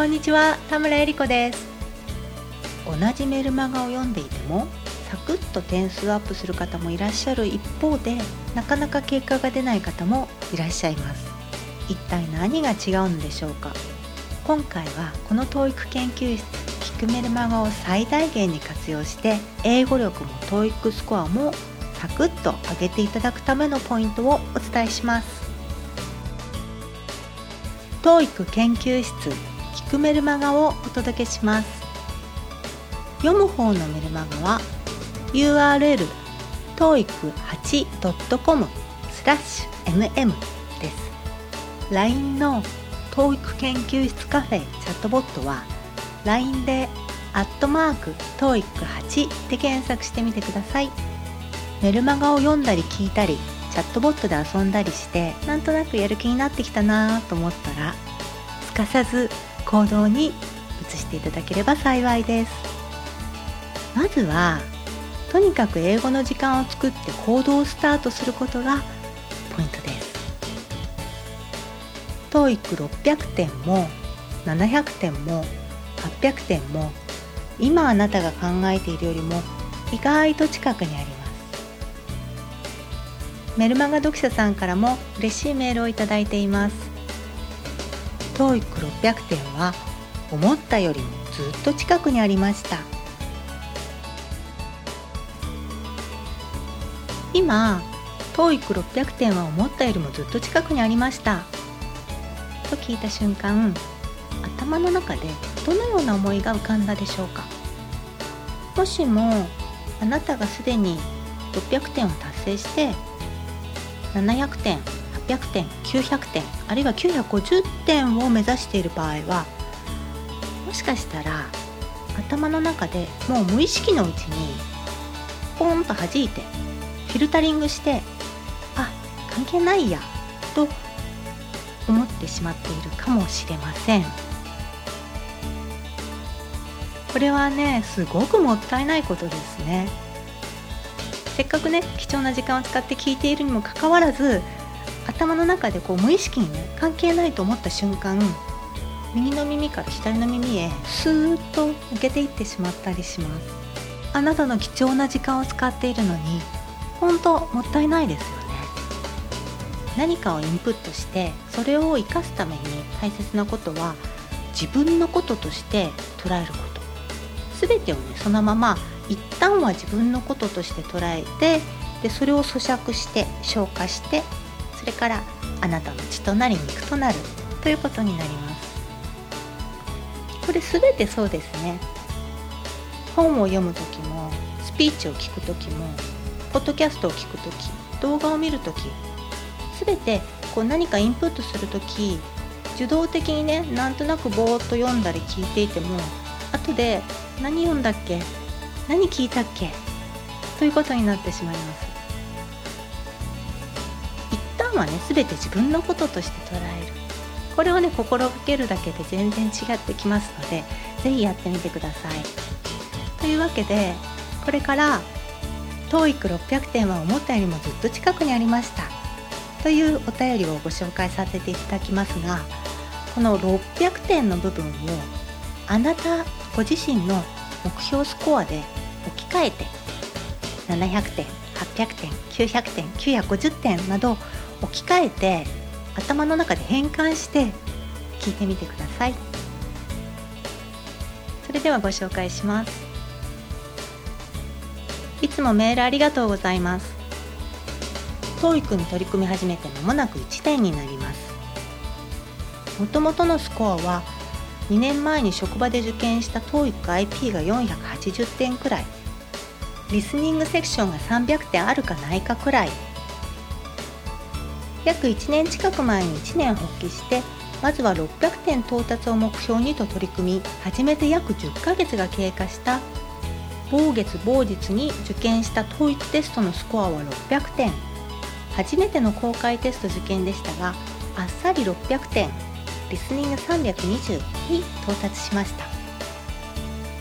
こんにちは田村恵理子です。同じメルマガを読んでいてもサクッと点数アップする方もいらっしゃる一方でなかなか結果が出ない方もいらっしゃいます。一体何が違うんでしょうか？今回はこの TOEIC 研究室聞くメルマガを最大限に活用して英語力も TOEIC スコアもサクッと上げていただくためのポイントをお伝えします。TOEIC 研究室くメルマガをお届けします。読む方のメルマガは URL toeic8.com スラッシュ mm です。LINE の TOEIC 研究室カフェチャットボットは LINE でアットマーク TOEIC8 で検索してみてください。メルマガを読んだり聞いたりチャットボットで遊んだりしてなんとなくやる気になってきたなと思ったらすかさず行動に移していただければ幸いです。まずはとにかく英語の時間を作って行動をスタートすることがポイントです。TOEIC600 点も700点も800点も今あなたが考えているよりも意外と近くにあります。メルマガ読者さんからも嬉しいメールをいただいています。TOEIC600 点は思ったよりもずっと近くにありました。今 TOEIC600 点は思ったよりもずっと近くにありました。と聞いた瞬間頭の中でどのような思いが浮かんだでしょうか。もしもあなたがすでに600点を達成して700点800点900点あるいは950点を目指している場合はもしかしたら頭の中でもう無意識のうちにポンと弾いてフィルタリングしてあ関係ないやと思ってしまっているかもしれません。これはねすごくもったいないことですね。せっかくね貴重な時間を使って聞いているにもかかわらず頭の中でこう無意識にね関係ないと思った瞬間右の耳から左の耳へスーッと抜けていってしまったりします。あなたの貴重な時間を使っているのに本当もったいないですよね。何かをインプットしてそれを生かすために大切なことは自分のこととして捉えること。全てをねそのまま一旦は自分のこととして捉えてでそれを咀嚼して消化してそれからあなたの血となり肉となるということになります。これ全てそうですね。本を読む時もスピーチを聞く時もポッドキャストを聞くとき動画を見るとき全てこう何かインプットするとき受動的にねなんとなくぼーっと読んだり聞いていても後で何読んだっけ？何聞いたっけ？ということになってしまいます。はね全て自分のこととして捉える。これをね心がけるだけで全然違ってきますので是非やってみてください。というわけでこれから TOEIC600 点は思ったよりもずっと近くにありました。というお便りをご紹介させていただきますがこの600点の部分をあなたご自身の目標スコアで置き換えて700点800点900点950点など置き換えて頭の中で変換して聞いてみてください。それではご紹介します。いつもメールありがとうございます。TOEIC に取り組み始めて間もなく1年になります。もともとのスコアは2年前に職場で受験した TOEIC-IP が480点くらい。リスニングセクションが300点あるかないかくらい。約1年近く前に1年発起してまずは600点到達を目標にと取り組み始めて約10ヶ月が経過した。某月某日に受験した TOEIC テストのスコアは600点。初めての公開テスト受験でしたがあっさり600点。リスニング320に到達しました。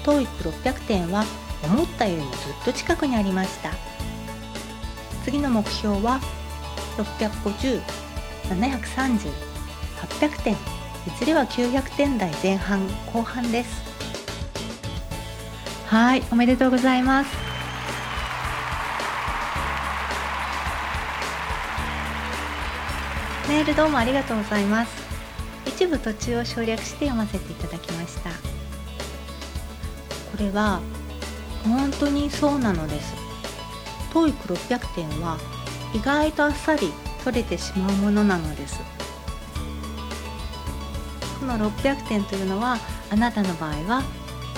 TOEIC600 点は思ったよりもずっと近くにありました。次の目標は650、730、800点。いずれは900点台前半後半です。はいおめでとうございます。メールどうもありがとうございます。一部途中を省略して読ませていただきました。これは本当にそうなのです。TOEIC600 点は意外とあっさり取れてしまうものなのです。この600点というのはあなたの場合は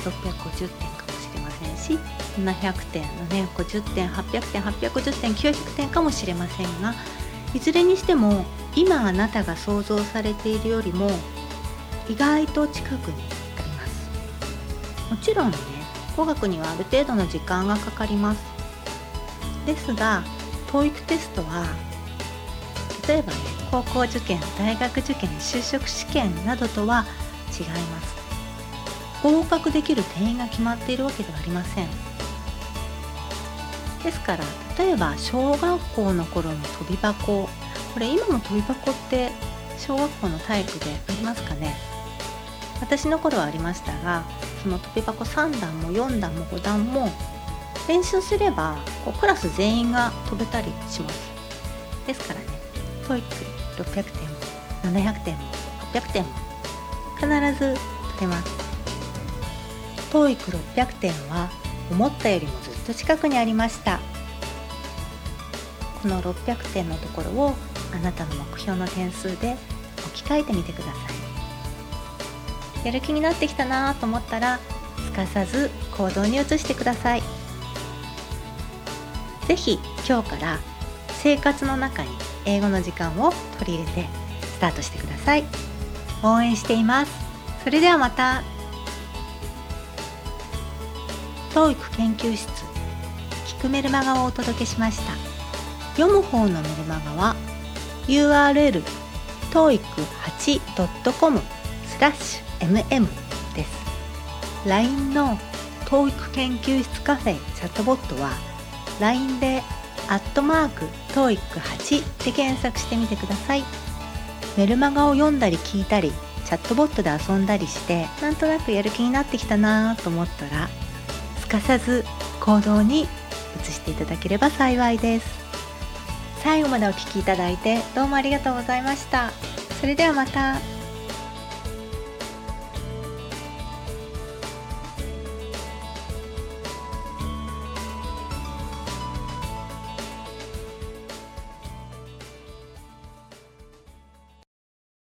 650点かもしれませんし700点750点800点850点900点かもしれませんがいずれにしても今あなたが想像されているよりも意外と近くにあります。もちろんね語学にはある程度の時間がかかります。ですが TOEIC テストは例えばね高校受験大学受験就職試験などとは違います。合格できる定員が決まっているわけではありません。ですから例えば小学校の頃の飛び箱これ今も飛び箱って小学校の体育でありますかね。私の頃はありましたがその飛び箱3段も4段も5段も練習すればこうクラス全員が飛べたりします。ですからね TOEIC600 点も700点も800点も必ず取れます。TOEIC600 点は思ったよりもずっと近くにありました。この600点のところをあなたの目標の点数で置き換えてみてください。やる気になってきたなと思ったらすかさず行動に移してください。是非今日から生活の中に英語の時間を取り入れてスタートしてください。応援しています。それではまた。TOEIC 研究室。聞くメルマガをお届けしました。読む方のメルマガは URL toeic8.com スラッシュ mm です。LINE の TOEIC 研究室カフェチャットボットは LINE でアットマーク TOEIC8 で検索してみてください。メルマガを読んだり聞いたりチャットボットで遊んだりしてなんとなくやる気になってきたなと思ったらすかさず行動に移していただければ幸いです。最後までお聴きいただいてどうもありがとうございました。それではまた。